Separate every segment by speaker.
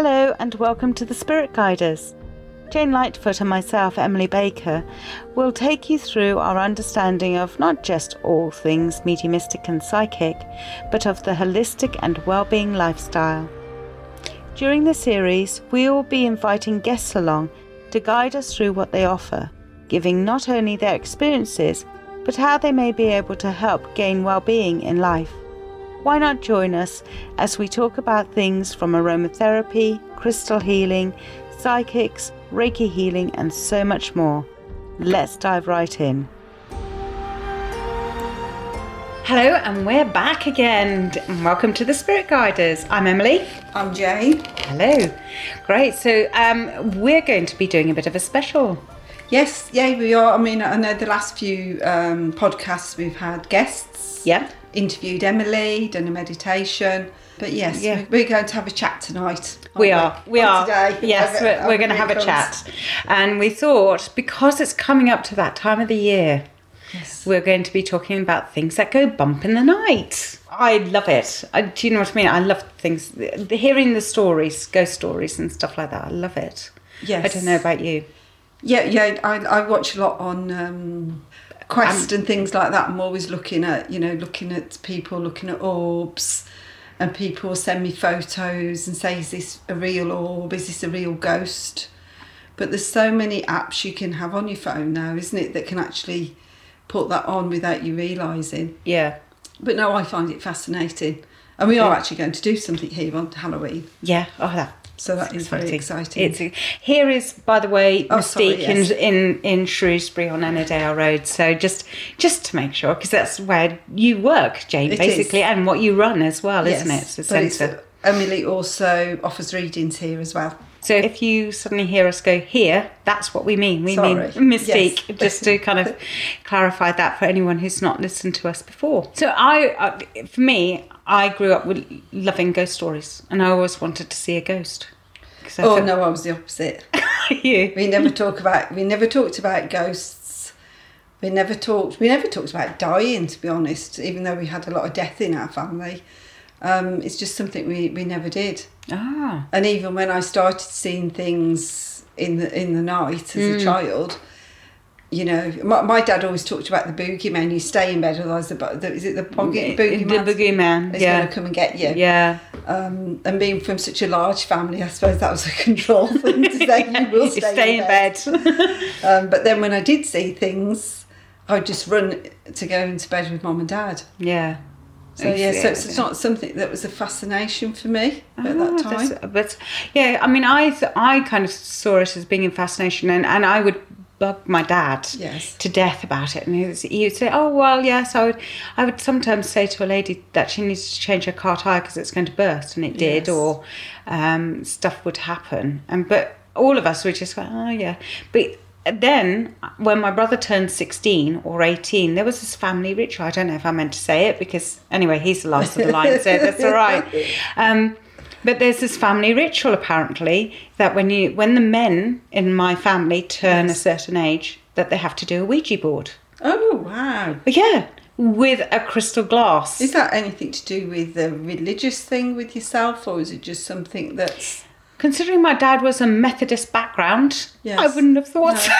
Speaker 1: Hello and welcome to the Spirit Guiders. Jane Lightfoot and myself, Emily Baker, will take you through our understanding of not just all things mediumistic and psychic, but of the holistic and well-being lifestyle. During the series, we will be inviting guests along to guide us through what they offer, giving not only their experiences, but how they may be able to help gain well-being in life. Why not join us as we talk about things from aromatherapy, crystal healing, psychics, Reiki healing, and so much more? Let's dive right in. Hello, and we're back again. Welcome to the Spirit Guiders. I'm Emily.
Speaker 2: I'm Jane.
Speaker 1: Hello. Great. So, um, we're going to be doing a bit of a special.
Speaker 2: Yes, yeah, we are. I mean, I know the last few um, podcasts we've had guests.
Speaker 1: Yeah.
Speaker 2: Interviewed Emily, done a meditation. But yes,
Speaker 1: Yeah.
Speaker 2: we- we're going to have a chat tonight.
Speaker 1: We are. We
Speaker 2: On
Speaker 1: are.
Speaker 2: Today.
Speaker 1: Yes, we're, we're going to have a chat. And we thought, because it's coming up to that time of the year,
Speaker 2: Yes.
Speaker 1: we're going to be talking about things that go bump in the night. I love it. I, do you know what I mean? I love things, the, hearing the stories, ghost stories and stuff like that. I love it.
Speaker 2: Yes.
Speaker 1: I don't know about you.
Speaker 2: Yeah, yeah. I, I watch a lot on um, Quest and things like that. I'm always looking at, you know, looking at people, looking at orbs, and people send me photos and say, "Is this a real orb? Is this a real ghost?" But there's so many apps you can have on your phone now, isn't it, that can actually put that on without you realising.
Speaker 1: Yeah.
Speaker 2: But no, I find it fascinating. And we are actually going to do something here on Halloween.
Speaker 1: Yeah. Oh, that.
Speaker 2: So that is very exciting.
Speaker 1: It's here is, by the way,
Speaker 2: Oh,
Speaker 1: Mystique
Speaker 2: sorry, yes.
Speaker 1: in, in in Shrewsbury on Ennerdale Road. So just just to make sure, because that's where you work, Jane,
Speaker 2: It
Speaker 1: basically,
Speaker 2: is.
Speaker 1: and what you run as well, isn't it? It's a centre.
Speaker 2: Emily also offers readings here as well.
Speaker 1: So if you suddenly hear us go here, that's what we mean. We
Speaker 2: Sorry.
Speaker 1: mean Mystique,
Speaker 2: Yes.
Speaker 1: just to kind of clarify that for anyone who's not listened to us before. So I, uh, for me, I grew up with loving ghost stories, and I always wanted to see a ghost. 'Cause
Speaker 2: Oh no, I was the opposite.
Speaker 1: you.
Speaker 2: We never talk about. We never talked about ghosts. We never talked. We never talked about dying. To be honest, even though we had a lot of death in our family, um, it's just something we, we never did.
Speaker 1: Ah,
Speaker 2: And even when I started seeing things in the in the night as
Speaker 1: Hmm.
Speaker 2: a child, you know, my, my dad always talked about the boogeyman. You stay in bed, otherwise the, the is it the boogeyman?
Speaker 1: the boogeyman.
Speaker 2: is
Speaker 1: Yeah,
Speaker 2: going to come and get you.
Speaker 1: yeah.
Speaker 2: Um, and being from such a large family, I suppose that was a control thing to say you will
Speaker 1: You
Speaker 2: stay,
Speaker 1: in bed.
Speaker 2: Um, but then when I did see things, I'd just run to go into bed with mom and dad.
Speaker 1: yeah.
Speaker 2: So yeah, so it's not something that was a fascination for me at
Speaker 1: Ah,
Speaker 2: that time.
Speaker 1: But yeah, I mean, I th- I kind of saw it as being a fascination, and, and I would bug my dad
Speaker 2: Yes.
Speaker 1: to death about it, and he, was, he would say, "Oh well, yes." I would I would sometimes say to a lady that she needs to change her car tire because it's going to burst, and it did,
Speaker 2: Yes.
Speaker 1: or um, stuff would happen, and but all of us would just go, "Oh yeah," but. Then, when my brother turned 16 or 18, there was this family ritual. I don't know if I meant to say it because, anyway, he's the last of the line, so that's all right. Um, but there's this family ritual apparently that when you when the men in my family turn a certain age, that they have to do a Ouija board.
Speaker 2: Oh wow!
Speaker 1: Yeah, with a crystal glass.
Speaker 2: Is that anything to do with the religious thing with yourself, or is it just something that's
Speaker 1: Considering my dad was a Methodist background,
Speaker 2: Yes.
Speaker 1: I wouldn't have thought
Speaker 2: No.
Speaker 1: so.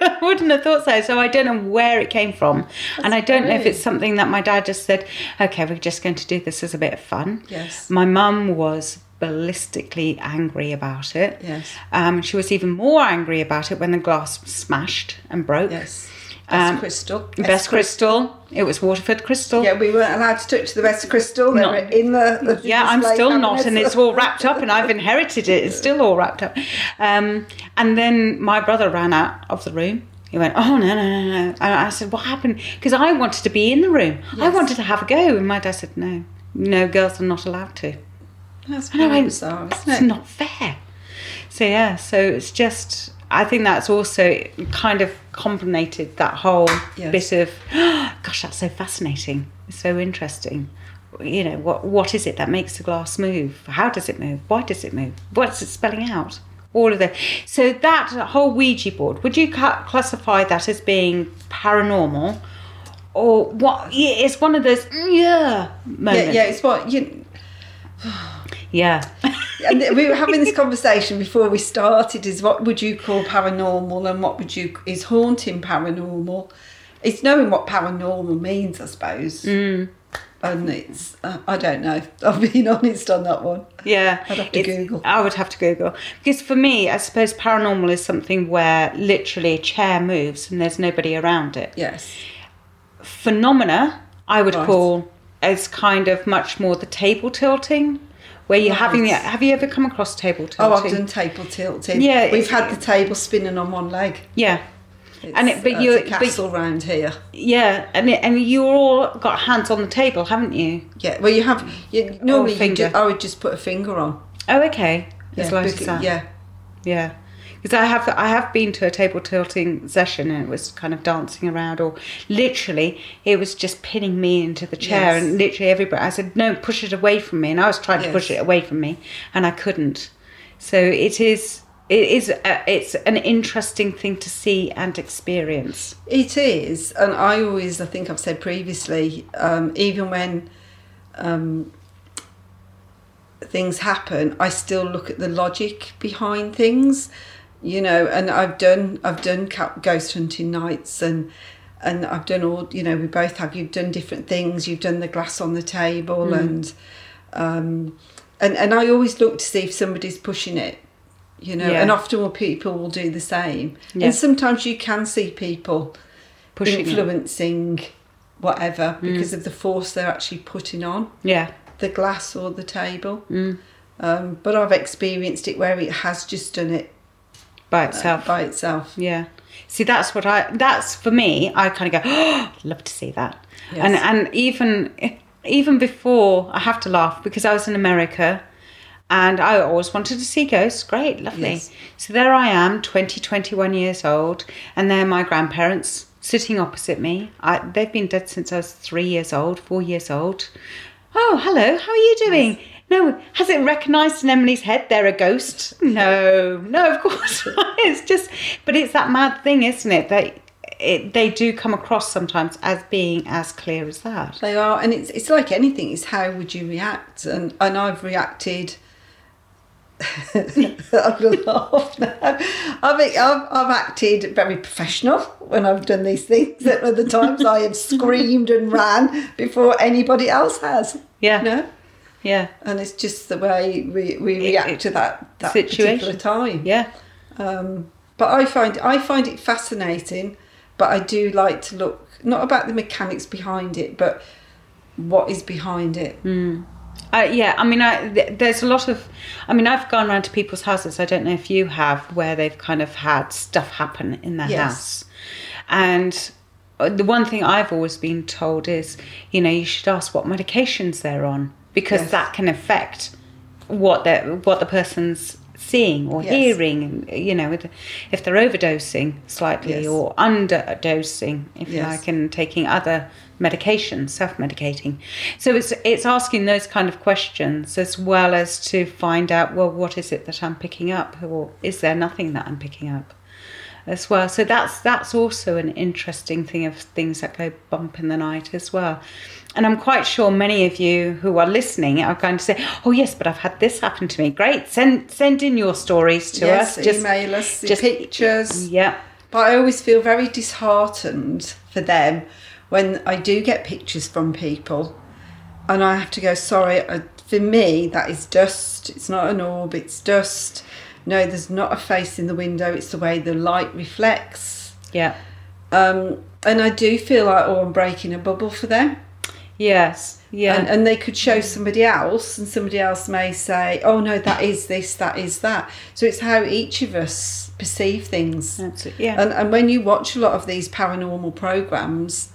Speaker 1: I wouldn't have thought so. So I don't know where it came from. and I don't know if it's something that my dad just said, okay, we're just going to do this as a bit of fun.
Speaker 2: Yes.
Speaker 1: My mum was ballistically angry about it.
Speaker 2: Yes.
Speaker 1: Um, she was even more angry about it when the glass smashed and broke.
Speaker 2: yes? Best
Speaker 1: Um,
Speaker 2: crystal.
Speaker 1: Best crystal. It was Waterford crystal.
Speaker 2: Yeah, we weren't allowed to touch the best crystal.
Speaker 1: Not-
Speaker 2: in the, the
Speaker 1: Yeah, I'm still not, and it's all wrapped up, and I've inherited it. It's still all wrapped up. Um, and then my brother ran out of the room. He went, "Oh no, no, no, no!" And I said, "What happened?" Because I wanted to be in the room. I wanted to have a go, and my dad said, "No, no, girls are not allowed to.
Speaker 2: That's
Speaker 1: And I went,
Speaker 2: bizarre, isn't
Speaker 1: It's not fair." So yeah, so it's just. I think that's also kind of complemented that whole
Speaker 2: Yes.
Speaker 1: bit of, gosh, that's so fascinating. It's so interesting. You know, what what is it that makes the glass move? How does it move? Why does it move? What's it spelling out? All of that. So that whole Ouija board, would you classify that as being paranormal, or what? Yeah, it's one of those yeah
Speaker 2: Yeah, yeah, it's what you.
Speaker 1: Yeah.
Speaker 2: and we were having this conversation before we started is what would you call paranormal and what would you is haunting paranormal it's knowing what paranormal means i suppose
Speaker 1: Mm.
Speaker 2: and it's uh, i don't know i've been honest on that one
Speaker 1: Yeah,
Speaker 2: I'd have to
Speaker 1: It's-
Speaker 2: Google.
Speaker 1: I would have to Google because for me, I suppose paranormal is something where literally a chair moves and there's nobody around it.
Speaker 2: yes
Speaker 1: Phenomena, I would
Speaker 2: Right.
Speaker 1: call as kind of much more the table tilting, where you're having.
Speaker 2: Right.
Speaker 1: Have you ever come across table tilting?
Speaker 2: oh i've done table tilting
Speaker 1: Yeah,
Speaker 2: we've had the table spinning on one leg
Speaker 1: Yeah,
Speaker 2: it's,
Speaker 1: And it- but you-
Speaker 2: it's a
Speaker 1: but-
Speaker 2: castle round here
Speaker 1: yeah, and it, and you all got hands on the table, haven't you?
Speaker 2: yeah well you have you normally you do, i would just put a finger on
Speaker 1: Oh, okay. As light as
Speaker 2: because-
Speaker 1: that.
Speaker 2: yeah
Speaker 1: Yeah, because I have I have been to a table tilting session and it was kind of dancing around, or literally it was just pinning me into the chair,
Speaker 2: Yes.
Speaker 1: and literally everybody. I said, "No, push it away from me," and I was trying to push it away from me, and I couldn't. So it is it is a, it's an interesting thing to see and experience.
Speaker 2: It is, and I always, I think I've said previously, um, even when um, things happen, I still look at the logic behind things, you know. And I've done, I've done ghost hunting nights, and and I've done all, you know, we both have. You've done different things. You've done the glass on the table, and um, and and I always look to see if somebody's pushing it. You know,
Speaker 1: Yeah.
Speaker 2: and often people will do the same.
Speaker 1: Yeah.
Speaker 2: And sometimes you can see people
Speaker 1: Pushing it.
Speaker 2: influencing whatever because of the force they're actually putting on
Speaker 1: Yeah.
Speaker 2: the glass or the table.
Speaker 1: Mm.
Speaker 2: Um, but I've experienced it where it has just done it
Speaker 1: By
Speaker 2: uh,
Speaker 1: itself.
Speaker 2: by itself.
Speaker 1: Yeah. See, that's what I. That's for me. I kind of go, oh, love to see that.
Speaker 2: Yes.
Speaker 1: And and even even before, I have to laugh because I was in America, and I always wanted to see ghosts. Great, lovely.
Speaker 2: Yes.
Speaker 1: So there I am, 20, 21 years old, and they're my grandparents sitting opposite me. I, they've been dead since I was three years old, four years old. Oh, hello. How are you doing? No, has it recognised in Emily's head they're a ghost? No, no, of course not. It's just, but it's that mad thing, isn't it? That it, they do come across sometimes as being as clear as that.
Speaker 2: They are, and it's it's like anything. It's how would you react? And and I've reacted. I'm gonna laugh now. I've, I've I've acted very professional when I've done these things. At other times, I have screamed and ran before anybody else has.
Speaker 1: Yeah.
Speaker 2: No.
Speaker 1: Yeah,
Speaker 2: and it's just the way we, we react to that, that
Speaker 1: Situation.
Speaker 2: particular time.
Speaker 1: yeah,
Speaker 2: Um, but I find I find it fascinating. But I do like to look not about the mechanics behind it, but what is behind it.
Speaker 1: Uh, yeah, I mean, I, th- there's a lot of. I mean, I've gone around to people's houses. I don't know if you have, where they've kind of had stuff happen in their
Speaker 2: Yes.
Speaker 1: house, and uh, the one thing I've always been told is, you know, you should ask what medications they're on because
Speaker 2: Yes.
Speaker 1: that can affect what they what the person's seeing or
Speaker 2: Yes.
Speaker 1: hearing. You know, if they're overdosing slightly
Speaker 2: Yes.
Speaker 1: or underdosing, if you like, and taking other medications, self-medicating. So it's it's asking those kind of questions as well as to find out well what is it that I'm picking up or is there nothing that I'm picking up as well. So that's that's also an interesting thing of things that go bump in the night as well. And I'm quite sure many of you who are listening are going to say, "Oh yes, but I've had this happen to me." Great, send send in your stories to
Speaker 2: yes,
Speaker 1: us.
Speaker 2: email us the
Speaker 1: just-
Speaker 2: pictures.
Speaker 1: Yeah,
Speaker 2: But I always feel very disheartened for them when I do get pictures from people, and I have to go. Sorry, I, for me that is dust. It's not an orb. It's dust. No, there's not a face in the window. It's the way the light reflects.
Speaker 1: yeah,
Speaker 2: Um, and I do feel like, oh, I'm breaking a bubble for them.
Speaker 1: Yes, yeah.
Speaker 2: And, and they could show somebody else, and somebody else may say, oh, no, that is this, that is that. So it's how each of us perceive things.
Speaker 1: That's it, yeah.
Speaker 2: And, and when you watch a lot of these paranormal programs,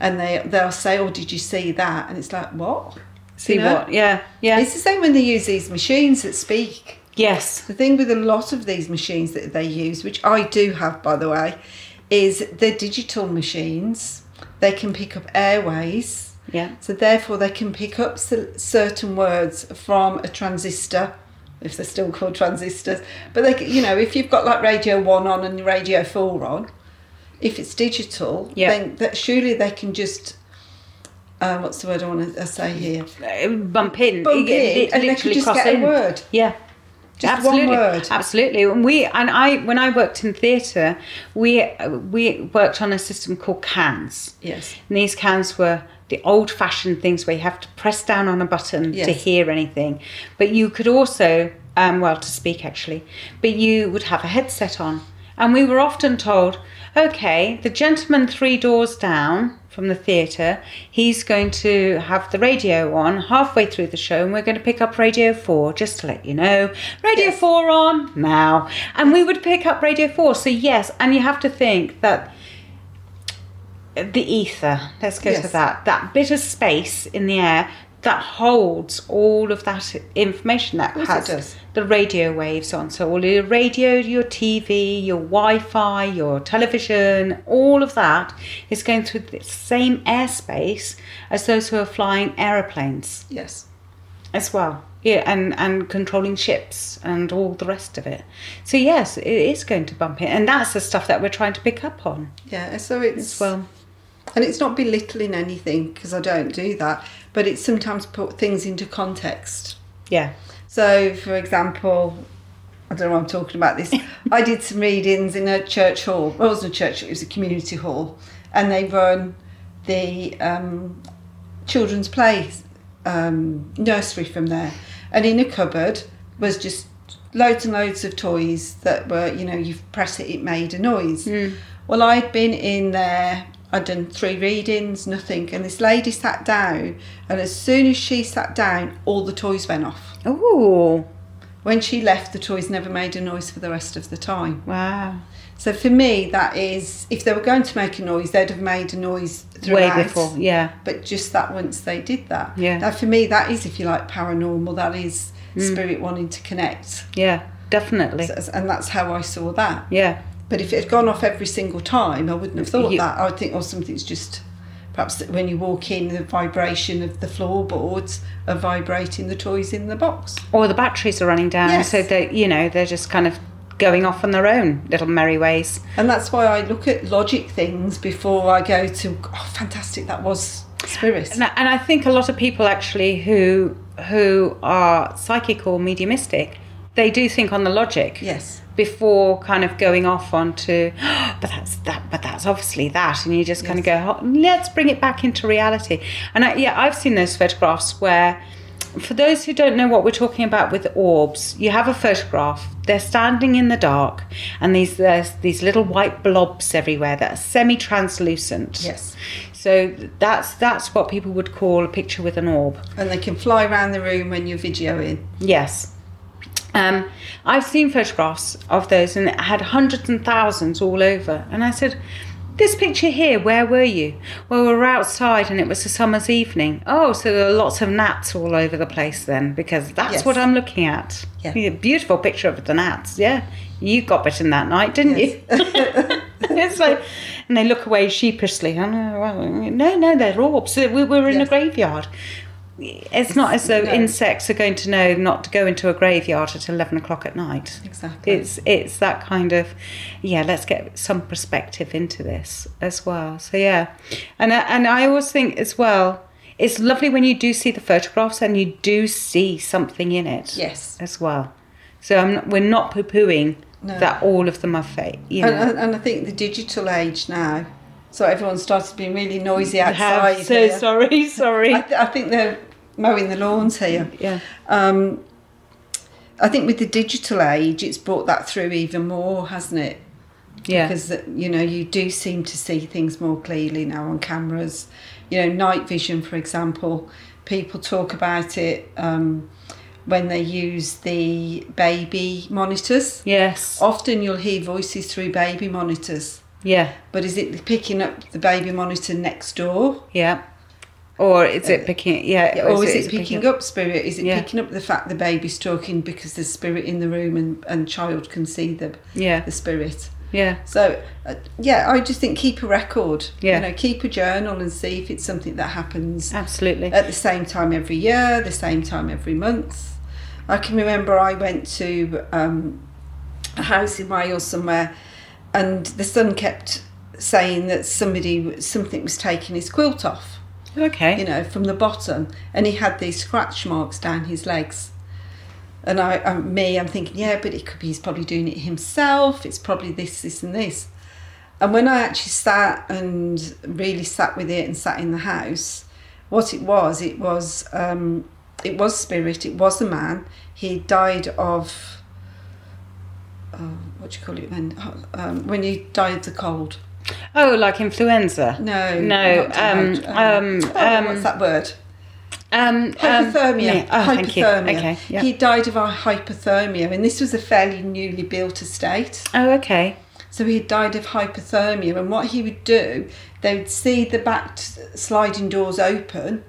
Speaker 2: and they they'll say, "Oh, did you see that?" And it's like, "What?"
Speaker 1: See
Speaker 2: you know?
Speaker 1: what? Yeah, yeah.
Speaker 2: It's the same when they use these machines that speak.
Speaker 1: yes,
Speaker 2: The thing with a lot of these machines that they use, which I do have, by the way, is they're digital machines. They can pick up airways,
Speaker 1: yeah,
Speaker 2: so therefore they can pick up certain words from a transistor, if they're still called transistors. But they, you know, if you've got like Radio One on and Radio Four on, if it's digital,
Speaker 1: Yeah.
Speaker 2: then that surely they can just uh, what's the word I want to say here?
Speaker 1: Uh, bump in,
Speaker 2: Bump in,
Speaker 1: it
Speaker 2: and they
Speaker 1: literally
Speaker 2: just get a word.
Speaker 1: Yeah.
Speaker 2: Just
Speaker 1: absolutely.
Speaker 2: one word.
Speaker 1: Absolutely. And we and I when I worked in theatre, we we worked on a system called cans.
Speaker 2: Yes.
Speaker 1: And these cans were the old fashioned things where you have to press down on a button to hear anything. But you could also, um, well, to speak actually, but you would have a headset on. And we were often told, okay, the gentleman three doors down from the theatre, he's going to have the radio on halfway through the show, and we're going to pick up Radio 4, just to let you know. Radio
Speaker 2: Yes.
Speaker 1: 4 on now. And we would pick up Radio 4. So, yes, and you have to think that the ether. Let's go to that. That bit of space in the air that holds all of that information that
Speaker 2: course
Speaker 1: has the radio waves on. So all your radio your tv your wi-fi your television all of that is going through the same airspace as those who are flying aeroplanes
Speaker 2: Yes.
Speaker 1: as well. Yeah and and controlling ships and all the rest of it. So yes it is going to bump in. And that's the stuff that we're trying to pick up on.
Speaker 2: Yeah. So it's
Speaker 1: as well
Speaker 2: and it's not belittling anything because I don't do that, but it's sometimes put things into context.
Speaker 1: yeah
Speaker 2: So, for example, I don't know why I'm talking about this. I did some readings in a church hall. Well, it wasn't a church; it was a community hall, and they run the um, children's play um, nursery from there. And in a cupboard was just loads and loads of toys that were, you know, you press it, it made a noise. Well, I'd been in there. I'd done three readings, nothing, and this lady sat down, and as soon as she sat down, all the toys went off.
Speaker 1: oh
Speaker 2: When she left, the toys never made a noise for the rest of the time.
Speaker 1: Wow.
Speaker 2: So for me, that is, if they were going to make a noise, they'd have made a noise throughout.
Speaker 1: Way before, yeah.
Speaker 2: But just that once they did that.
Speaker 1: Yeah.
Speaker 2: Now for me, that is, if you like, paranormal. That is
Speaker 1: Mm.
Speaker 2: spirit wanting to connect.
Speaker 1: Yeah, definitely.
Speaker 2: So- And that's how I saw that.
Speaker 1: Yeah.
Speaker 2: But if it had gone off every single time, I wouldn't have thought
Speaker 1: You-
Speaker 2: that. I would think, oh, something's just. Perhaps that when you walk in, the vibration of the floorboards are vibrating the toys in the box.
Speaker 1: Or the batteries are running down,
Speaker 2: Yes.
Speaker 1: so they, you know, they're just kind of going off on their own little merry ways.
Speaker 2: And that's why I look at logic things before I go to, oh, fantastic, that was spirit.
Speaker 1: And I, and I think a lot of people actually who who are psychic or mediumistic, they do think on the logic.
Speaker 2: Yes.
Speaker 1: Before kind of going off onto, but that's that, but that's obviously that, and you just kind of go, "Oh, let's bring it back into reality. And I, yeah, I've seen those photographs where, for those who don't know what we're talking about with orbs, you have a photograph. They're standing in the dark, and these there's these little white blobs everywhere that are semi-translucent.
Speaker 2: Yes.
Speaker 1: So that's that's what people would call a picture with an orb.
Speaker 2: And they can fly around the room when you're videoing.
Speaker 1: Yes. Um, I've seen photographs of those and it had hundreds and thousands all over. And I said, This picture here, where were you? Well, we were outside and it was a summer's evening. Oh, so there are lots of gnats all over the place then, because that's
Speaker 2: Yes.
Speaker 1: what I'm looking at.
Speaker 2: Yeah.
Speaker 1: Yeah, Beautiful picture of the gnats. Yeah. You got bitten that night, didn't you? it's like, and they look away sheepishly. Oh, no, no, no, they're orbs. We we were in a graveyard. It's not as though
Speaker 2: No.
Speaker 1: insects are going to know not to go into a graveyard at eleven o'clock at night.
Speaker 2: Exactly.
Speaker 1: It's it's that kind of yeah. Let's get some perspective into this as well. So yeah, and I, and I always think as well. It's lovely when you do see the photographs and you do see something in it
Speaker 2: Yes.
Speaker 1: as well. So I'm not, we're not poo pooing
Speaker 2: No.
Speaker 1: that all of them are fake. You know.
Speaker 2: And, and, I think the digital age now, so everyone started being really noisy
Speaker 1: I have-
Speaker 2: outside.
Speaker 1: so
Speaker 2: here.
Speaker 1: sorry, sorry.
Speaker 2: I, th- I think they're mowing the lawns here.
Speaker 1: yeah.
Speaker 2: Um, I think with the digital age, it's brought that through even more, hasn't it?
Speaker 1: Yeah.
Speaker 2: Because uh, you know you do seem to see things more clearly now on cameras. You know, night vision, for example. People talk about it um, when they use the baby monitors.
Speaker 1: yes.
Speaker 2: Often you'll hear voices through baby monitors,
Speaker 1: Yeah.
Speaker 2: but is it picking up the baby monitor next door?
Speaker 1: Yeah. Or is it picking? Yeah.
Speaker 2: Yeah, or is it picking up spirit? Is it
Speaker 1: Yeah.
Speaker 2: picking up the fact the baby's talking because there's spirit in the room and, and child can see the,
Speaker 1: Yeah.
Speaker 2: the spirit?
Speaker 1: Yeah.
Speaker 2: So, uh, yeah, I just think keep a record.
Speaker 1: Yeah.
Speaker 2: You know, keep a journal and see if it's something that happens
Speaker 1: Absolutely.
Speaker 2: at the same time every year, the same time every month. I can remember I went to um, a house in Wales somewhere, and the son kept saying that somebody something was taking his quilt off.
Speaker 1: Okay.
Speaker 2: you know, from the bottom, and he had these scratch marks down his legs. And I, I, me, I'm thinking, yeah, but it could be he's probably doing it himself. It's probably this, this, and this. And when I actually sat and really sat with it and sat in the house, what it was, it was, um, it was spirit. It was a man. He died of, uh, what do you call it when, um, when you died of the cold.
Speaker 1: Oh, like influenza.
Speaker 2: No,
Speaker 1: No, um, um,
Speaker 2: oh,
Speaker 1: um,
Speaker 2: what's that word?
Speaker 1: Um, um,
Speaker 2: Hypothermia.
Speaker 1: yeah. Oh, thank you.
Speaker 2: hypothermia.
Speaker 1: Okay. Yeah.
Speaker 2: He died of hypothermia, and this was a fairly newly built estate.
Speaker 1: Oh, okay.
Speaker 2: So he died of hypothermia, and what he would do, they would see the back sliding doors open,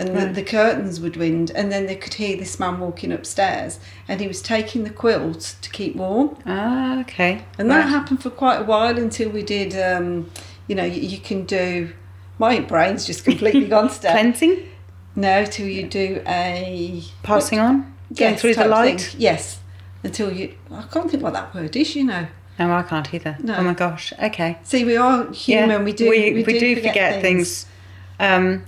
Speaker 2: and
Speaker 1: Right.
Speaker 2: the, the curtains would wind, and then they could hear this man walking upstairs, and he was taking the quilt to keep warm,
Speaker 1: Ah, okay.
Speaker 2: and that happened for quite a while until we did. Um, you know, you, you can do. My brain's just completely gone stale.
Speaker 1: Cleansing,
Speaker 2: No, till you do a
Speaker 1: passing on, going
Speaker 2: Yes,
Speaker 1: through the light.
Speaker 2: thing. Yes, until you. I can't think what that word is. You know.
Speaker 1: No, I can't either.
Speaker 2: No.
Speaker 1: Oh my gosh. Okay.
Speaker 2: See, we are human. We do.
Speaker 1: We, we, do, forget, things. Um,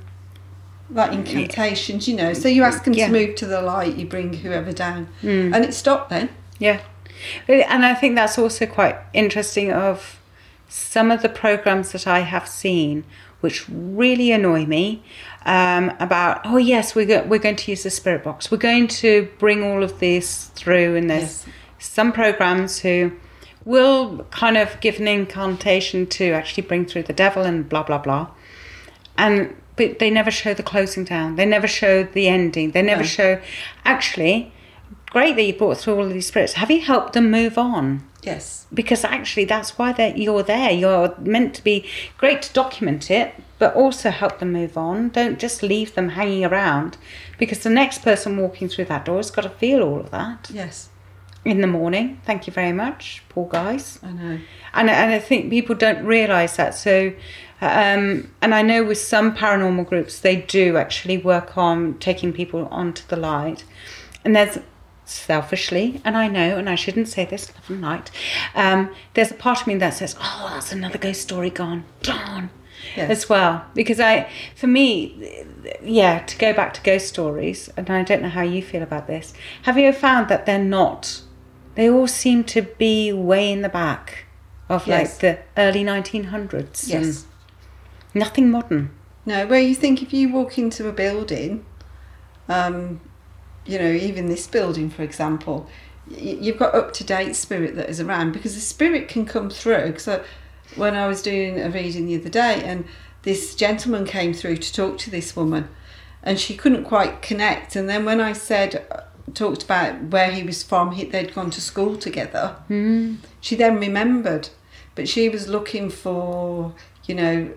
Speaker 2: like incantations. You know. So you ask them
Speaker 1: Yeah.
Speaker 2: to move to the light. You bring whoever down,
Speaker 1: mm.
Speaker 2: and it stopped then.
Speaker 1: Yeah. And I think that's also quite interesting of some of the programs that I have seen which really annoy me um, about, oh yes, we're, go- we're going to use the spirit box. We're going to bring all of this through and there's
Speaker 2: Yes.
Speaker 1: some programs who will kind of give an incantation to actually bring through the devil and blah, blah, blah. And but they never show the closing down. They never show the ending. They never
Speaker 2: No.
Speaker 1: show actually great that you brought through all of these spirits. Have you helped them move on?
Speaker 2: Yes.
Speaker 1: Because actually, that's why that you're there. You're meant to be great to document it, but also help them move on. Don't just leave them hanging around, because the next person walking through that door has got to feel all of that
Speaker 2: Yes.
Speaker 1: in the morning. Thank you very much, poor guys.
Speaker 2: I know.
Speaker 1: And and I think people don't realise that. So, um, and I know with some paranormal groups, they do actually work on taking people onto the light. And there's selfishly, and I know, and I shouldn't say this, love and light. Um, there's a part of me that says, "Oh, that's another ghost story gone, darn."
Speaker 2: Yes.
Speaker 1: As well, because I, for me, yeah, to go back to ghost stories, and I don't know how you feel about this. Have you found that they're not? They all seem to be way in the back of
Speaker 2: Yes.
Speaker 1: like the early 1900s. and
Speaker 2: Yes.
Speaker 1: Nothing modern.
Speaker 2: No, where you think if you walk into a building, um, you know, even this building, for example, you've got up to date spirit that is around because the spirit can come through. So when I was doing a reading the other day, and this gentleman came through to talk to this woman, and she couldn't quite connect. And then when I said, uh, talked about where he was from, he, they'd gone to school together.
Speaker 1: Mm.
Speaker 2: She then remembered, but she was looking for, you know,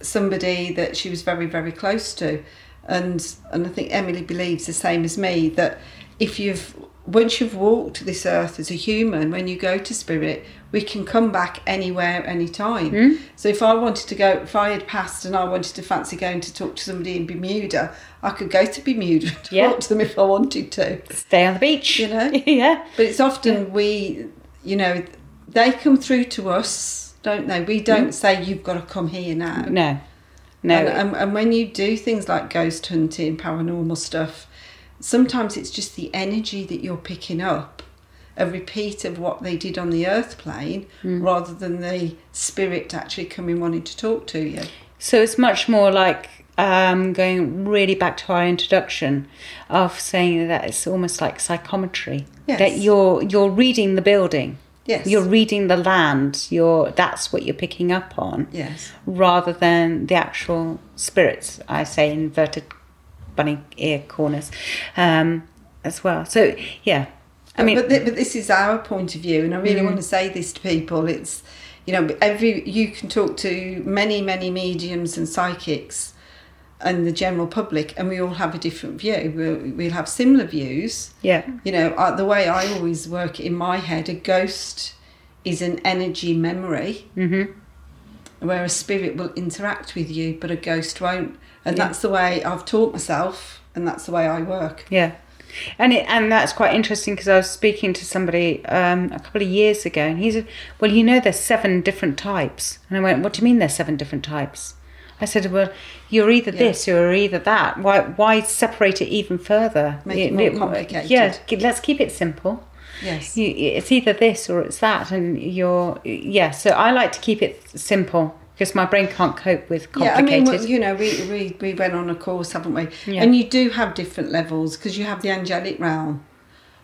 Speaker 2: somebody that she was very, very close to. And and I think Emily believes the same as me that if you've once you've walked this earth as a human, when you go to spirit, we can come back anywhere, anytime.
Speaker 1: Mm.
Speaker 2: So if I wanted to go, if I had passed and I wanted to fancy going to talk to somebody in Bermuda, I could go to Bermuda and talk to them if I wanted to.
Speaker 1: Stay on the beach.
Speaker 2: You know?
Speaker 1: yeah.
Speaker 2: But it's often we, you know, they come through to us, don't they? We don't mm. say you've got to come here now.
Speaker 1: No. No.
Speaker 2: And, and, and when you do things like ghost hunting, paranormal stuff, sometimes it's just the energy that you're picking up, a repeat of what they did on the earth plane, mm. rather than the spirit actually coming wanting to talk to you.
Speaker 1: So it's much more like um, going really back to our introduction of saying that it's almost like psychometry.
Speaker 2: Yes.
Speaker 1: That you're you're reading the building.
Speaker 2: Yes.
Speaker 1: You're reading the land. You're that's what you're picking up on,
Speaker 2: Yes.
Speaker 1: rather than the actual spirits. I say inverted bunny ear corners, um, as well. So yeah, I mean,
Speaker 2: but, thi- but this is our point of view, and I really
Speaker 1: Mm.
Speaker 2: want to say this to people. It's you know every you can talk to many many mediums and psychics, and the general public, and we all have a different view. We'll, we'll have similar views.
Speaker 1: yeah,
Speaker 2: You know, uh, the way I always work in my head, a ghost is an energy memory,
Speaker 1: hmm
Speaker 2: where a spirit will interact with you, but a ghost won't. And
Speaker 1: Yeah.
Speaker 2: that's the way I've taught myself, and that's the way I work.
Speaker 1: Yeah, and it, and that's quite interesting because I was speaking to somebody um, a couple of years ago, and he said, "Well, you know, there's seven different types." And I went, "What do you mean there's seven different types?" I said, well, you're either
Speaker 2: Yeah.
Speaker 1: this or you're either that. Why why separate it even further?
Speaker 2: Make it more complicated.
Speaker 1: Yeah, let's keep it simple.
Speaker 2: Yes.
Speaker 1: You, it's either this or it's that, and you're yeah. So I like to keep it simple because my brain can't cope with complicated.
Speaker 2: Yeah, I mean, you know, we, we, we went on a course, haven't we?
Speaker 1: Yeah.
Speaker 2: And you do have different levels because you have the angelic realm.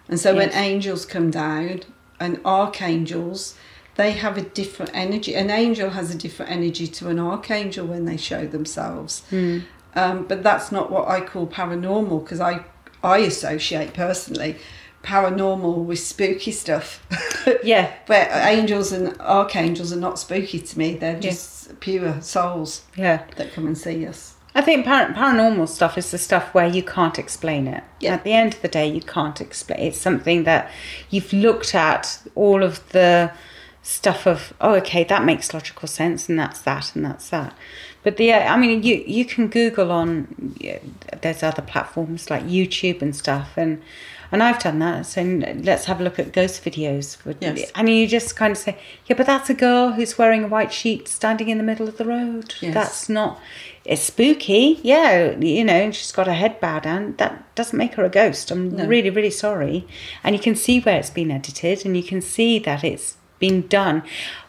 Speaker 2: And so when angels come down and archangels, they have a different energy. An angel has a different energy to an archangel when they show themselves.
Speaker 1: Hmm.
Speaker 2: Um, but that's not what I call paranormal because I, I associate personally paranormal with spooky stuff.
Speaker 1: yeah,
Speaker 2: Where angels and archangels are not spooky to me, they're just pure souls
Speaker 1: yeah.
Speaker 2: that come and see us.
Speaker 1: I think par- paranormal stuff is the stuff where you can't explain it.
Speaker 2: Yeah.
Speaker 1: At the end of the day, you can't explain. It's something that you've looked at all of the stuff of. Oh, okay, that makes logical sense, and that's that, and that's that. But the, I mean, you you can Google on. There's other platforms like YouTube and stuff, and and I've done that. So let's have a look at ghost videos.
Speaker 2: Yes.
Speaker 1: And you just kind of say, yeah, but that's a girl who's wearing a white sheet standing in the middle of the road.
Speaker 2: Yes.
Speaker 1: That's not. It's spooky, yeah. You know, and she's got her head bowed down. That doesn't make her a ghost. I'm
Speaker 2: No.
Speaker 1: really, really sorry. And you can see where it's been edited, and you can see that it's been done.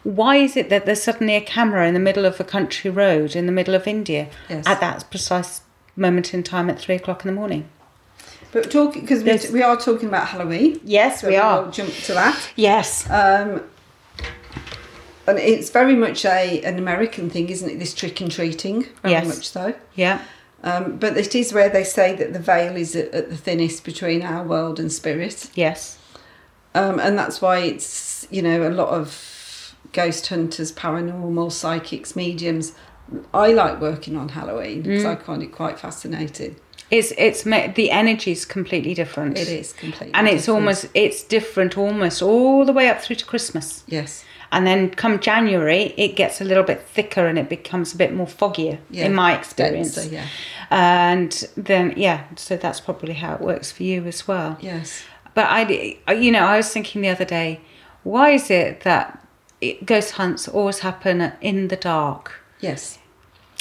Speaker 1: Why is it that there's suddenly a camera in the middle of a country road in the middle of India
Speaker 2: Yes.
Speaker 1: at that precise moment in time at three o'clock in the morning?
Speaker 2: But talking because we, we are talking about Halloween.
Speaker 1: Yes,
Speaker 2: so
Speaker 1: we are.
Speaker 2: jump to that.
Speaker 1: Yes.
Speaker 2: Um, and it's very much a an American thing, isn't it? This trick and treating, very
Speaker 1: Yes.
Speaker 2: much so.
Speaker 1: Yeah.
Speaker 2: Um, but it is where they say that the veil is at, at the thinnest between our world and spirit,
Speaker 1: Yes.
Speaker 2: um, and that's why it's you know a lot of ghost hunters, paranormal, psychics, mediums. I like working on Halloween because
Speaker 1: Mm.
Speaker 2: I find it quite fascinating.
Speaker 1: It's it's the energy's completely different.
Speaker 2: It is completely,
Speaker 1: and it's
Speaker 2: different.
Speaker 1: almost it's different almost all the way up through to Christmas.
Speaker 2: yes,
Speaker 1: And then come January, it gets a little bit thicker and it becomes a bit more foggier,
Speaker 2: Yeah,
Speaker 1: in my experience.
Speaker 2: denser, yeah.
Speaker 1: And then, yeah, so that's probably how it works for you as well.
Speaker 2: yes,
Speaker 1: But I, I- you know, I was thinking the other day, why is it that it, ghost hunts always happen in the dark?
Speaker 2: yes.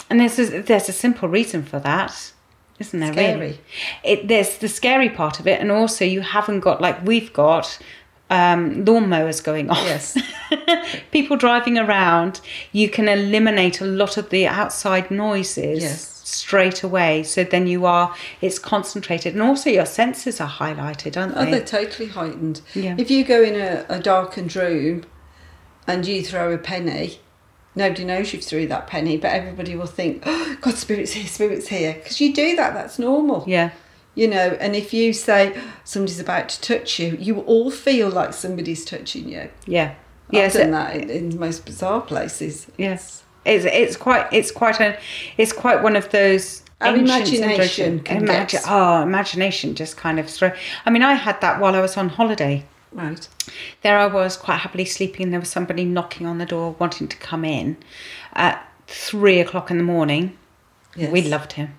Speaker 1: And there's a, there's a simple reason for that, isn't there? Really,
Speaker 2: Scary.
Speaker 1: it there's the scary part of it, and also you haven't got like we've got um, lawnmowers going on.
Speaker 2: Yes.
Speaker 1: People driving around. You can eliminate a lot of the outside noises.
Speaker 2: Yes.
Speaker 1: Straight away, so then you are, it's concentrated, and also your senses are highlighted, aren't
Speaker 2: Oh,
Speaker 1: they?
Speaker 2: they're totally heightened.
Speaker 1: Yeah.
Speaker 2: If you go in a, a darkened room and you throw a penny, nobody knows you've threw that penny, but everybody will think, oh, God, spirit's here, spirit's here. Because you do that, that's normal.
Speaker 1: yeah,
Speaker 2: You know, and if you say somebody's about to touch you, you all feel like somebody's touching you.
Speaker 1: yeah,
Speaker 2: I've
Speaker 1: yes,
Speaker 2: done that in, in the most bizarre places.
Speaker 1: yes. It's it's quite it's quite a it's quite one of those.
Speaker 2: Our imagination
Speaker 1: syndromes.
Speaker 2: can
Speaker 1: Imagi-
Speaker 2: get-
Speaker 1: oh, imagination just kind of throw. I mean, I had that while I was on holiday.
Speaker 2: Right.
Speaker 1: There I was, quite happily sleeping, and there was somebody knocking on the door, wanting to come in at three o'clock in the morning.
Speaker 2: Yes.
Speaker 1: We loved him.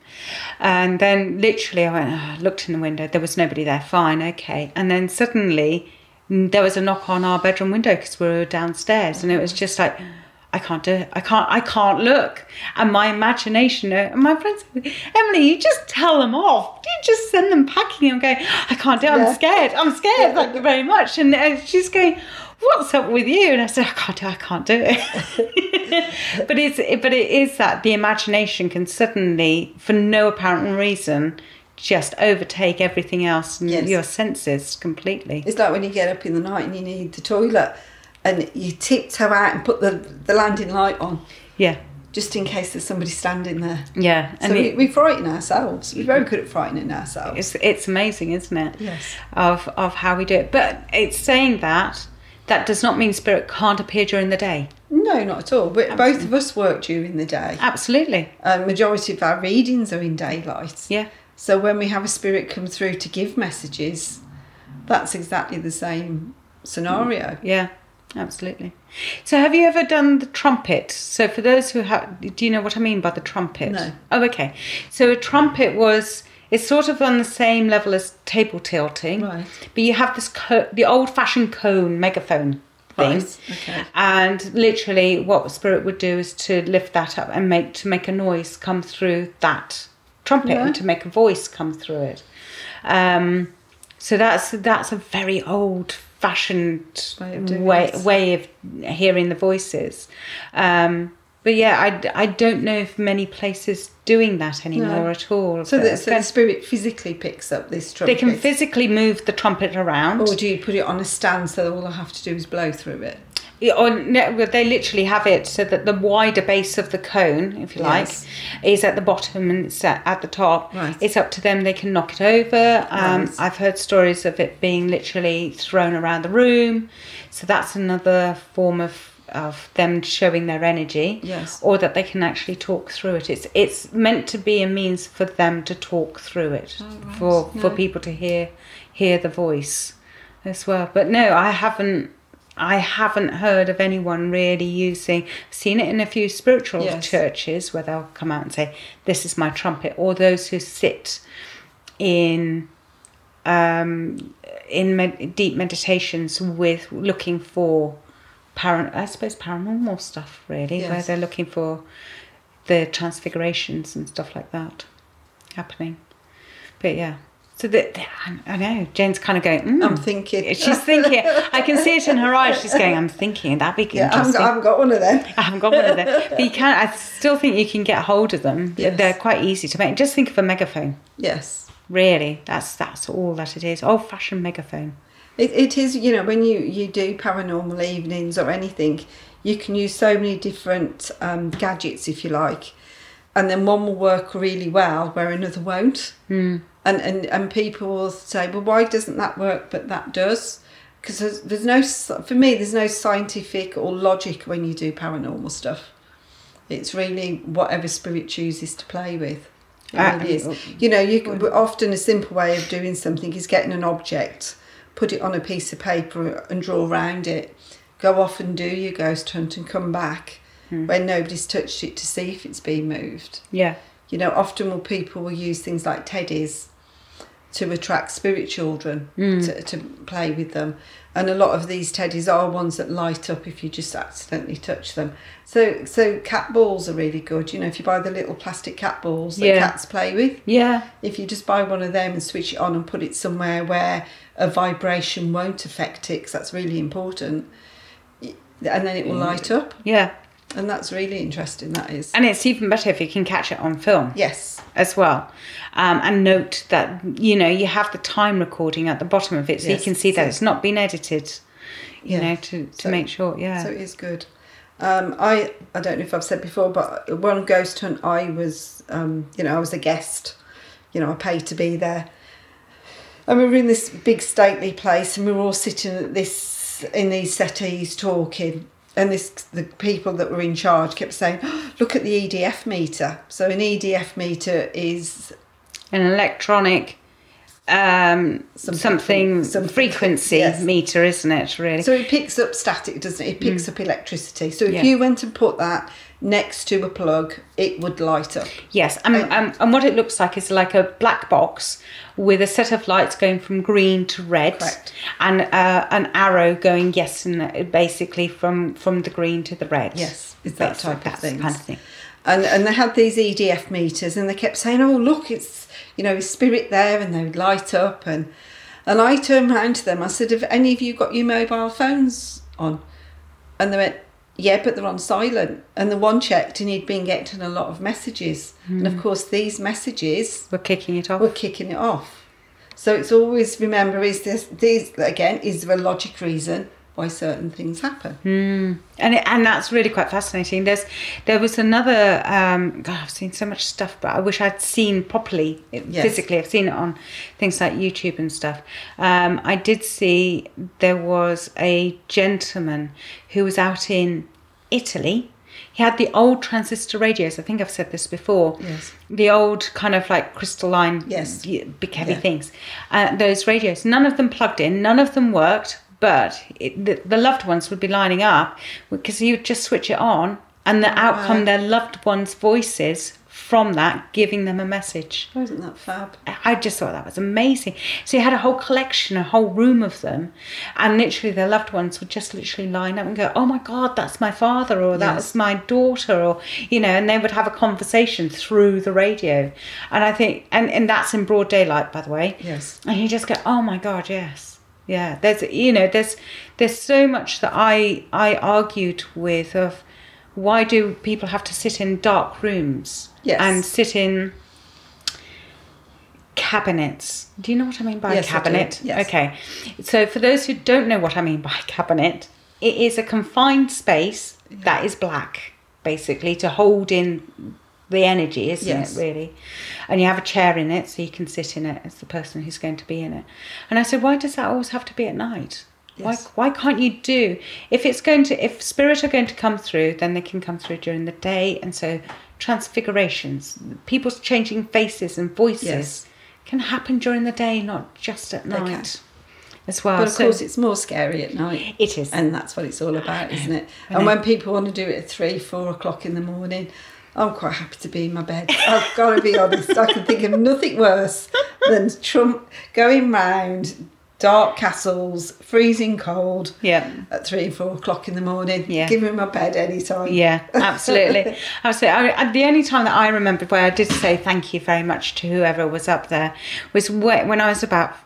Speaker 1: And then literally, I went, "Ah," looked in the window, there was nobody there, fine, okay. And then suddenly, there was a knock on our bedroom window because we were downstairs, and it was just like, I can't do it. I can't. I can't look. And my imagination. uh, And my friends, Emily, you just tell them off. You just send them packing. I'm going. I can't do. it. I'm
Speaker 2: Yeah.
Speaker 1: scared. I'm scared. Thank you very much. And uh, she's going. What's up with you? And I said, I can't do. It. I can't do it. but it's. But it is that the imagination can suddenly, for no apparent reason, just overtake everything else and
Speaker 2: Yes.
Speaker 1: your senses completely.
Speaker 2: It's like when you get up in the night and you need the toilet and you tiptoe out and put the, the landing light on
Speaker 1: Yeah.
Speaker 2: just in case there's somebody standing there.
Speaker 1: Yeah.
Speaker 2: So
Speaker 1: And
Speaker 2: we,
Speaker 1: it-
Speaker 2: we frighten ourselves. We're very good at frightening ourselves.
Speaker 1: It's it's amazing, isn't it?
Speaker 2: Yes.
Speaker 1: Of of how we do it. But it's saying that that does not mean spirit can't appear during the day.
Speaker 2: No, not at all. But both of us work during the day.
Speaker 1: Absolutely.
Speaker 2: Uh, majority of our readings are in daylight.
Speaker 1: Yeah.
Speaker 2: So when we have a spirit come through to give messages, that's exactly the same scenario.
Speaker 1: Yeah. Absolutely. So have you ever done the trumpet? So for those who have do you know what I mean by the trumpet?
Speaker 2: No.
Speaker 1: Oh okay. So a trumpet was it's sort of on the same level as table tilting.
Speaker 2: Right.
Speaker 1: But you have this co- the old fashioned cone megaphone thing.
Speaker 2: Right, okay.
Speaker 1: And literally, what spirit would do is to lift that up and make to make a noise come through that trumpet
Speaker 2: Yeah.
Speaker 1: and to make a voice come through it. Um, so that's that's a very old fashioned
Speaker 2: Way of
Speaker 1: way, way of hearing the voices. Um, but yeah, I, I don't know if many places doing that anymore
Speaker 2: No.
Speaker 1: at all.
Speaker 2: So that so the spirit physically picks up this trumpet.
Speaker 1: they can physically move the trumpet around.
Speaker 2: Or do you put it on a stand so that all I have to do is blow through it?
Speaker 1: Yeah, or no, they literally have it so that the wider base of the cone, if you
Speaker 2: Yes.
Speaker 1: like, is at the bottom and it's at, at the top.
Speaker 2: Right.
Speaker 1: It's up to them; they can knock it over. Um,
Speaker 2: Right.
Speaker 1: I've heard stories of it being literally thrown around the room, so that's another form of of them showing their energy.
Speaker 2: Yes.
Speaker 1: Or that they can actually talk through it. It's it's meant to be a means for them to talk through it,
Speaker 2: Oh, right.
Speaker 1: for for people to hear hear the voice as well. But no, I haven't. I haven't heard of anyone really using. Seen it in a few spiritual
Speaker 2: Yes.
Speaker 1: churches where they'll come out and say, "This is my trumpet," or those who sit in um, in med- deep meditations with looking for paran- I suppose paranormal stuff really, where they're looking for the transfigurations and stuff like that happening. But yeah, so that I know Jane's kind of going. Mm.
Speaker 2: I'm thinking.
Speaker 1: She's thinking. I can see it in her eyes. She's going. I'm thinking that'd be
Speaker 2: Yeah, I haven't,
Speaker 1: interesting.
Speaker 2: I haven't got one of them.
Speaker 1: I haven't got one of them, but you can. I still think you can get hold of them.
Speaker 2: Yes.
Speaker 1: They're quite easy to make. Just think of a megaphone.
Speaker 2: Yes.
Speaker 1: Really, that's that's all that it is. Old fashioned megaphone.
Speaker 2: It, it is, you know, when you, you do paranormal evenings or anything, you can use so many different um, gadgets, if you like, and then one will work really well where another won't.
Speaker 1: Mm.
Speaker 2: And, and, and people will say, well, why doesn't that work, but that does? Because there's, there's no, for me, there's no scientific or logic when you do paranormal stuff. It's really whatever spirit chooses to play with. It
Speaker 1: Ah,
Speaker 2: really is.
Speaker 1: oh,
Speaker 2: You know, you can, mm. often a simple way of doing something is getting an object, put it on a piece of paper and draw around it. Go off and do your ghost hunt and come back hmm. when nobody's touched it to see if it's been moved.
Speaker 1: Yeah.
Speaker 2: You know, often will people will use things like teddies to attract spirit children hmm. to, to play with them. And a lot of these teddies are ones that light up if you just accidentally touch them. So so cat balls are really good. You know, if you buy the little plastic cat balls that
Speaker 1: Yeah.
Speaker 2: cats play with,
Speaker 1: Yeah.
Speaker 2: if you just buy one of them and switch it on and put it somewhere where a vibration won't affect it, 'cause that's really important, and then it will mm. light up.
Speaker 1: Yeah.
Speaker 2: And that's really interesting, that is.
Speaker 1: And it's even better if you can catch it on film
Speaker 2: Yes.
Speaker 1: as well. Um, and note that, you know, you have the time recording at the bottom of it so you can see that
Speaker 2: so-
Speaker 1: it's not been edited, you
Speaker 2: Yeah.
Speaker 1: know, to, to
Speaker 2: So-
Speaker 1: make sure. Yeah.
Speaker 2: So it is good. Um, I I don't know if I've said before, but one ghost hunt I was, um, you know, I was a guest. You know, I paid to be there. And we were in this big stately place, and we were all sitting at this in these settees talking. And this the people that were in charge kept saying, "Look at the EDF meter." So an EDF meter is
Speaker 1: An electronic um,
Speaker 2: Something
Speaker 1: something,
Speaker 2: something-
Speaker 1: frequency
Speaker 2: yes.
Speaker 1: meter, isn't it, really?
Speaker 2: So it picks up static, doesn't it? It picks up electricity. So if
Speaker 1: Mm. Yeah.
Speaker 2: you went and put that next to a plug, it would light up.
Speaker 1: Yes, and,
Speaker 2: And-
Speaker 1: and, and what it looks like is like a black box with a set of lights going from green to red,
Speaker 2: Correct.
Speaker 1: and uh, an arrow going yes and basically from from the green to the red.
Speaker 2: Yes, it's that type of thing.
Speaker 1: kind of thing.
Speaker 2: And and they had these EDF meters, and they kept saying, "Oh, look, it's you know, spirit there," and they would light up. And and I turned round to them. I said, "Have any of you got your mobile phones on?" And they went, "Yeah, but they're on silent." And the one checked, and he'd been getting a lot of messages, and of hmm. course, these messages
Speaker 1: We're kicking it off.
Speaker 2: were kicking it off. So it's always remember: is this these again? Is there a logic reason why certain things happen?
Speaker 1: and it, and that's really quite fascinating. There's there was another. Um, God, I've seen so much stuff, but I wish I'd seen properly
Speaker 2: Yes.
Speaker 1: physically. I've seen it on things like YouTube and stuff. Um, I did see there was a gentleman who was out in Italy. He had the old transistor radios. I think I've said this before.
Speaker 2: Yes.
Speaker 1: The old kind of like crystalline,
Speaker 2: Yes.
Speaker 1: big heavy
Speaker 2: Yeah.
Speaker 1: things. Uh, those radios, none of them plugged in, none of them worked, but it, the, the loved ones would be lining up because you just switch it on and the outcome,
Speaker 2: wow.
Speaker 1: their loved ones' voices from that giving them a message.
Speaker 2: Oh, Wasn't that fab?
Speaker 1: I just thought that was amazing. So you had a whole collection, a whole room of them, and literally their loved ones would just literally line up and go, "Oh my God, that's my father," or "That's
Speaker 2: Yes.
Speaker 1: my daughter," or you know, and they would have a conversation through the radio. And I think, and and that's in broad daylight, by the way.
Speaker 2: Yes.
Speaker 1: And you just go, "Oh my God, yes." Yeah, there's you know there's there's so much that I I argued with of why do people have to sit in dark rooms
Speaker 2: Yes.
Speaker 1: and sit in cabinets. Do you know what I mean by
Speaker 2: Yes,
Speaker 1: cabinet?
Speaker 2: Yes.
Speaker 1: Okay. So for those who don't know what I mean by cabinet, it is a confined space that is black, basically, to hold in the energy, isn't
Speaker 2: Yes.
Speaker 1: it, really? And you have a chair in it so you can sit in it as the person who's going to be in it. And I said, why does that always have to be at night?
Speaker 2: Yes.
Speaker 1: Why, why can't you do if it's going to if spirit are going to come through then they can come through during the day and so transfigurations people's changing faces and voices
Speaker 2: Yes.
Speaker 1: can happen during the day not just at night as well
Speaker 2: But of
Speaker 1: So-
Speaker 2: course, it's more scary at night.
Speaker 1: It is.
Speaker 2: And that's what it's all about, isn't it? And when people want to do it at three, four o'clock in the morning, I'm quite happy to be in my bed. I've got to be honest. I can think of nothing worse than Trump going round dark castles, freezing cold
Speaker 1: yeah
Speaker 2: at three, four o'clock in the morning.
Speaker 1: Yeah.
Speaker 2: Give me my bed anytime.
Speaker 1: Yeah, absolutely. absolutely. I, I- the only time that I remembered where I did say thank you very much to whoever was up there was when I was about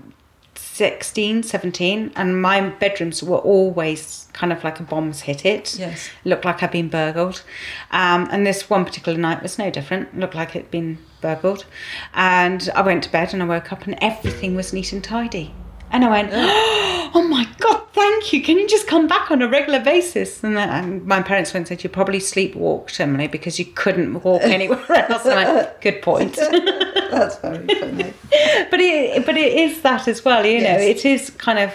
Speaker 1: 16, 17, and my bedrooms were always kind of like a bomb's hit it.
Speaker 2: Yes.
Speaker 1: Looked like I'd been burgled. Um, and this one particular night was no different. Looked like it'd been burgled. And I went to bed and I woke up and everything was neat and tidy. And I went, oh my God, thank you. Can you just come back on a regular basis? And, then, and my parents went and said, you probably sleepwalked, Emily, because you couldn't walk anywhere else. Good point.
Speaker 2: That's very funny.
Speaker 1: but it, but it is that as well, you know.
Speaker 2: Yes.
Speaker 1: It is kind of.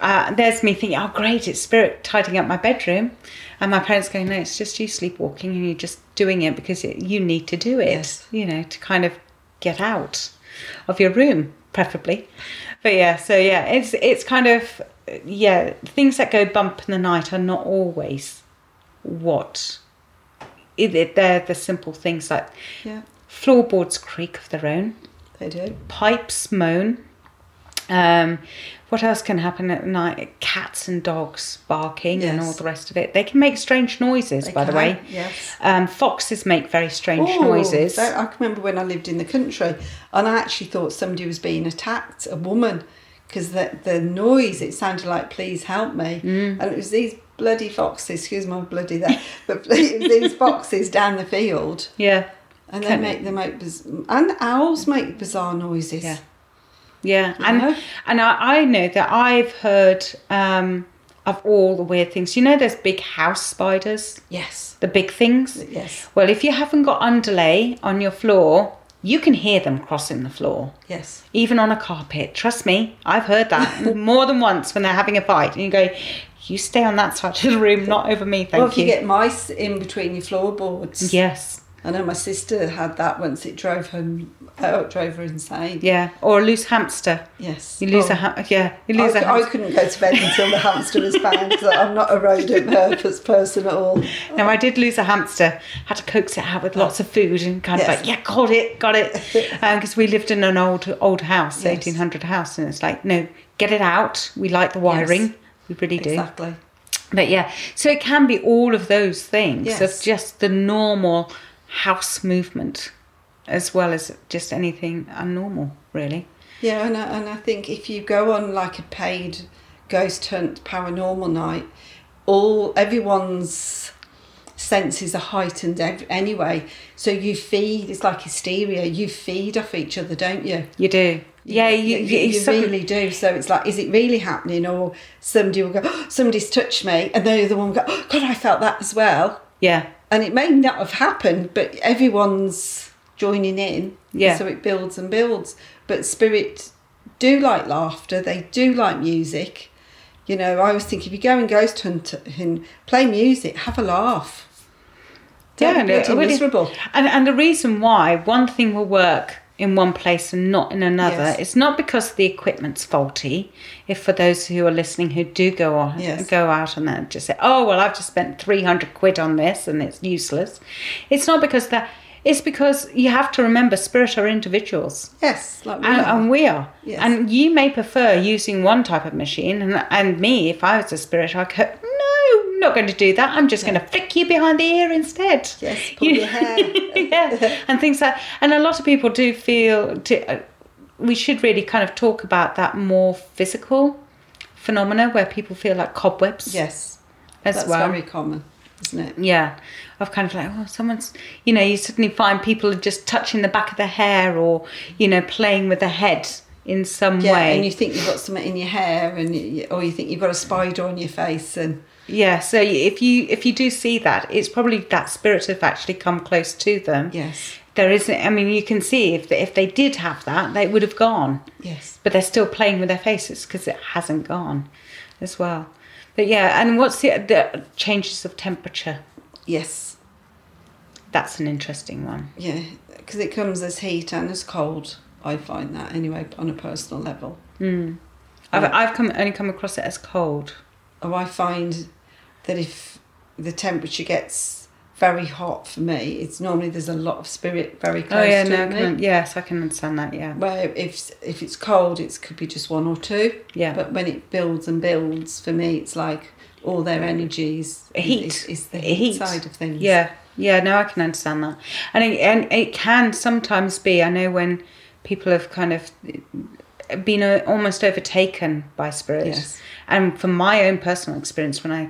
Speaker 1: Uh, there's me thinking, oh great, it's spirit tidying up my bedroom, and my parents going, no, it's just you sleepwalking, and you're just doing it because it, you need to do it,
Speaker 2: Yes.
Speaker 1: you know, to kind of get out of your room, preferably. But yeah, so yeah, it's it's kind of yeah, things that go bump in the night are not always what. It, they're the simple things like
Speaker 2: Yeah,
Speaker 1: floorboards creak of their own
Speaker 2: they do.
Speaker 1: pipes moan. Um, what else can happen at night? Cats and dogs barking and all the rest of it. They can make strange noises,
Speaker 2: They
Speaker 1: by the way.
Speaker 2: yes.
Speaker 1: Um, foxes make very strange
Speaker 2: Oh,
Speaker 1: noises.
Speaker 2: I can remember when I lived in the country and I actually thought somebody was being attacked, a woman, because the, the noise, it sounded like, please help me.
Speaker 1: Mm.
Speaker 2: And it was these bloody foxes, excuse my bloody there, but these foxes down the field.
Speaker 1: Yeah,
Speaker 2: And they make, they make, biz- and owls make bizarre noises.
Speaker 1: Yeah. yeah,
Speaker 2: You
Speaker 1: and
Speaker 2: know?
Speaker 1: and I, I know that I've heard um, of all the weird things. You know, there's big house spiders,
Speaker 2: Yes.
Speaker 1: the big things.
Speaker 2: Yes.
Speaker 1: Well, if you haven't got underlay on your floor, you can hear them crossing the floor.
Speaker 2: Yes.
Speaker 1: even on a carpet. Trust me, I've heard that more than once when they're having a fight, and you go, "You stay on that side of the room, not over me, thank you.
Speaker 2: Well, if you
Speaker 1: you."
Speaker 2: get mice in between your floorboards.
Speaker 1: yes,
Speaker 2: I know my sister had that once. It drove her, oh, it drove her insane.
Speaker 1: yeah, or a loose hamster.
Speaker 2: Yes.
Speaker 1: You lose
Speaker 2: Oh.
Speaker 1: a ha- yeah, you lose
Speaker 2: I,
Speaker 1: a hamster.
Speaker 2: I couldn't go to bed until the hamster was found I'm not a rodent purpose person at all.
Speaker 1: No, I did lose a hamster. Had to coax it out with lots of food and kind
Speaker 2: Yes.
Speaker 1: of like, yeah, got it, got it, um, because we lived in an old old house,
Speaker 2: Yes.
Speaker 1: eighteen hundred house, and it's like, no, get it out. We like the wiring,
Speaker 2: Yes.
Speaker 1: we really do.
Speaker 2: Exactly.
Speaker 1: But yeah, so it can be all of those things
Speaker 2: Yes.
Speaker 1: of just the normal house movement as well as just anything unnormal, really.
Speaker 2: Yeah, and I, and I think if you go on like a paid ghost hunt paranormal night, all everyone's senses are heightened anyway. So you feed. It's like hysteria. You feed off each other, don't you?
Speaker 1: You do. Yeah, you,
Speaker 2: you,
Speaker 1: you,
Speaker 2: you really do. So it's like, is it really happening? Or somebody will go, oh, somebody's touched me, and then the other one will go, oh, God, I felt that as well.
Speaker 1: Yeah,
Speaker 2: And it may not have happened, but everyone's joining in.
Speaker 1: Yeah.
Speaker 2: So it builds and builds. But spirit do like laughter. They do like music. You know, I always think if you go and ghost hunt and play music, have a laugh. Don't
Speaker 1: Yeah, and it-
Speaker 2: miserable.
Speaker 1: And and the reason why one thing will work in one place and not in another,
Speaker 2: Yes.
Speaker 1: it's not because the equipment's faulty. If for those who are listening who do go on
Speaker 2: Yes.
Speaker 1: go out and just say, Oh well I've just spent three hundred quid on this and it's useless. It's not because that It's because you have to remember spirit are individuals.
Speaker 2: Yes, like we
Speaker 1: And,
Speaker 2: are.
Speaker 1: and we are.
Speaker 2: Yes.
Speaker 1: And you may prefer using one type of machine. And, and me, if I was a spirit, I could, not going to do that. I'm just going to flick you behind the ear instead.
Speaker 2: Yes, pull your hair.
Speaker 1: yeah. And things like And a lot of people do feel, to, uh, we should really kind of talk about that more physical phenomena where people feel like cobwebs
Speaker 2: yes,
Speaker 1: as
Speaker 2: that's
Speaker 1: well.
Speaker 2: very common, isn't it?
Speaker 1: Yeah, of kind of like, oh, someone's, you know, you suddenly find people are just touching the back of their hair or, you know, playing with the head in some
Speaker 2: Yeah,
Speaker 1: way.
Speaker 2: and you think you've got something in your hair, and you, or you think you've got a spider on your face, and
Speaker 1: yeah, so if you if you do see that, it's probably that spirit have actually come close to them.
Speaker 2: yes,
Speaker 1: There isn't. I mean, you can see if they, if they did have that, they would have gone.
Speaker 2: yes,
Speaker 1: but they're still playing with their faces because it hasn't gone as well. But yeah, and what's the, the changes of temperature?
Speaker 2: yes,
Speaker 1: That's an interesting one.
Speaker 2: yeah, because it comes as heat and as cold. I find that anyway on a personal level.
Speaker 1: Mm. I've, I've come only come across it as cold.
Speaker 2: Oh, I find that if the temperature gets very hot for me, it's normally there's a lot of spirit very close
Speaker 1: oh yeah,
Speaker 2: to
Speaker 1: no, can, yes, I can understand that. Yeah,
Speaker 2: Where if if it's cold, it could be just one or two.
Speaker 1: yeah.
Speaker 2: But when it builds and builds, for me, it's like all their energies.
Speaker 1: Heat.
Speaker 2: Is, is the heat,
Speaker 1: Heat.
Speaker 2: side of things.
Speaker 1: Yeah, yeah, no, I can understand that, and it, and it can sometimes be. I know when people have kind of been uh, almost overtaken by spirits.
Speaker 2: Yes.
Speaker 1: and from my own personal experience, when I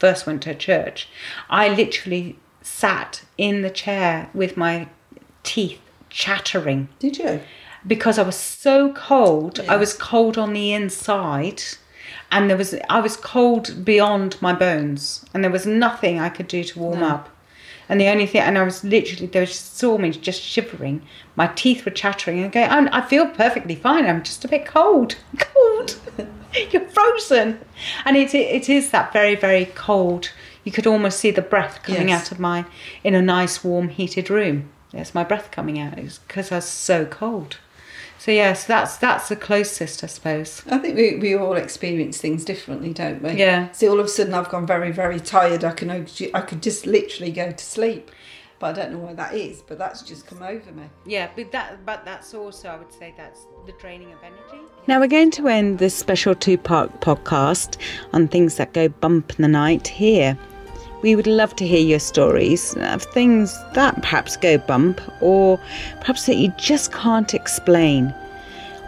Speaker 1: first went to church, I literally sat in the chair with my teeth chattering
Speaker 2: Did you?
Speaker 1: because I was so cold. I was cold on the inside, and there was I was cold beyond my bones, and there was nothing I could do to warm
Speaker 2: No.
Speaker 1: up. And the only thing, and I was literally they saw me just shivering. My teeth were chattering, and going, I feel perfectly fine. I'm just a bit cold. Cold. You're frozen, and it it is that very very cold. You could almost see the breath coming
Speaker 2: Yes.
Speaker 1: out of my in a nice warm heated room. There's my breath coming out. It's because I was so cold. So yes, that's that's the closest, I suppose.
Speaker 2: I think we, we all experience things differently, don't we?
Speaker 1: Yeah.
Speaker 2: See, all of a sudden I've gone very, very tired. I can I could just literally go to sleep, but I don't know why that is. But that's just come over me.
Speaker 1: Yeah, but that but that's also I would say that's the draining of energy. Now we're going to end this special two-part podcast on things that go bump in the night here. We would love to hear your stories of things that perhaps go bump or perhaps that you just can't explain.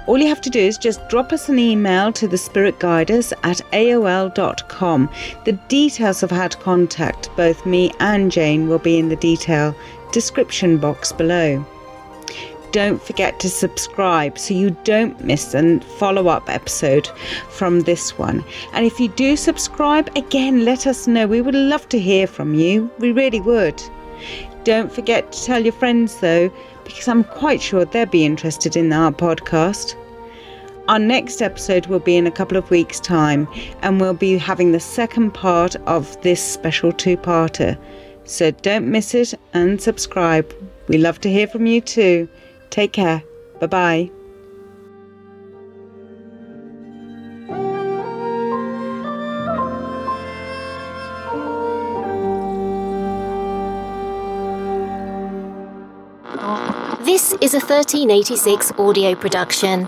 Speaker 1: All you have to do is just drop us an email to the spirit guiders at AOL.com. The details of how to contact both me and Jane will be in the detail description box below. Don't forget to subscribe so you don't miss a follow up episode from this one. And if you do subscribe, again, let us know. We would love to hear from you. We really would. Don't forget to tell your friends though, because I'm quite sure they'll be interested in our podcast. Our next episode will be in a couple of weeks' time, and we'll be having the second part of this special two parter. So don't miss it and subscribe. We love to hear from you too. Take care. Bye bye.
Speaker 3: This is a 1386 audio production.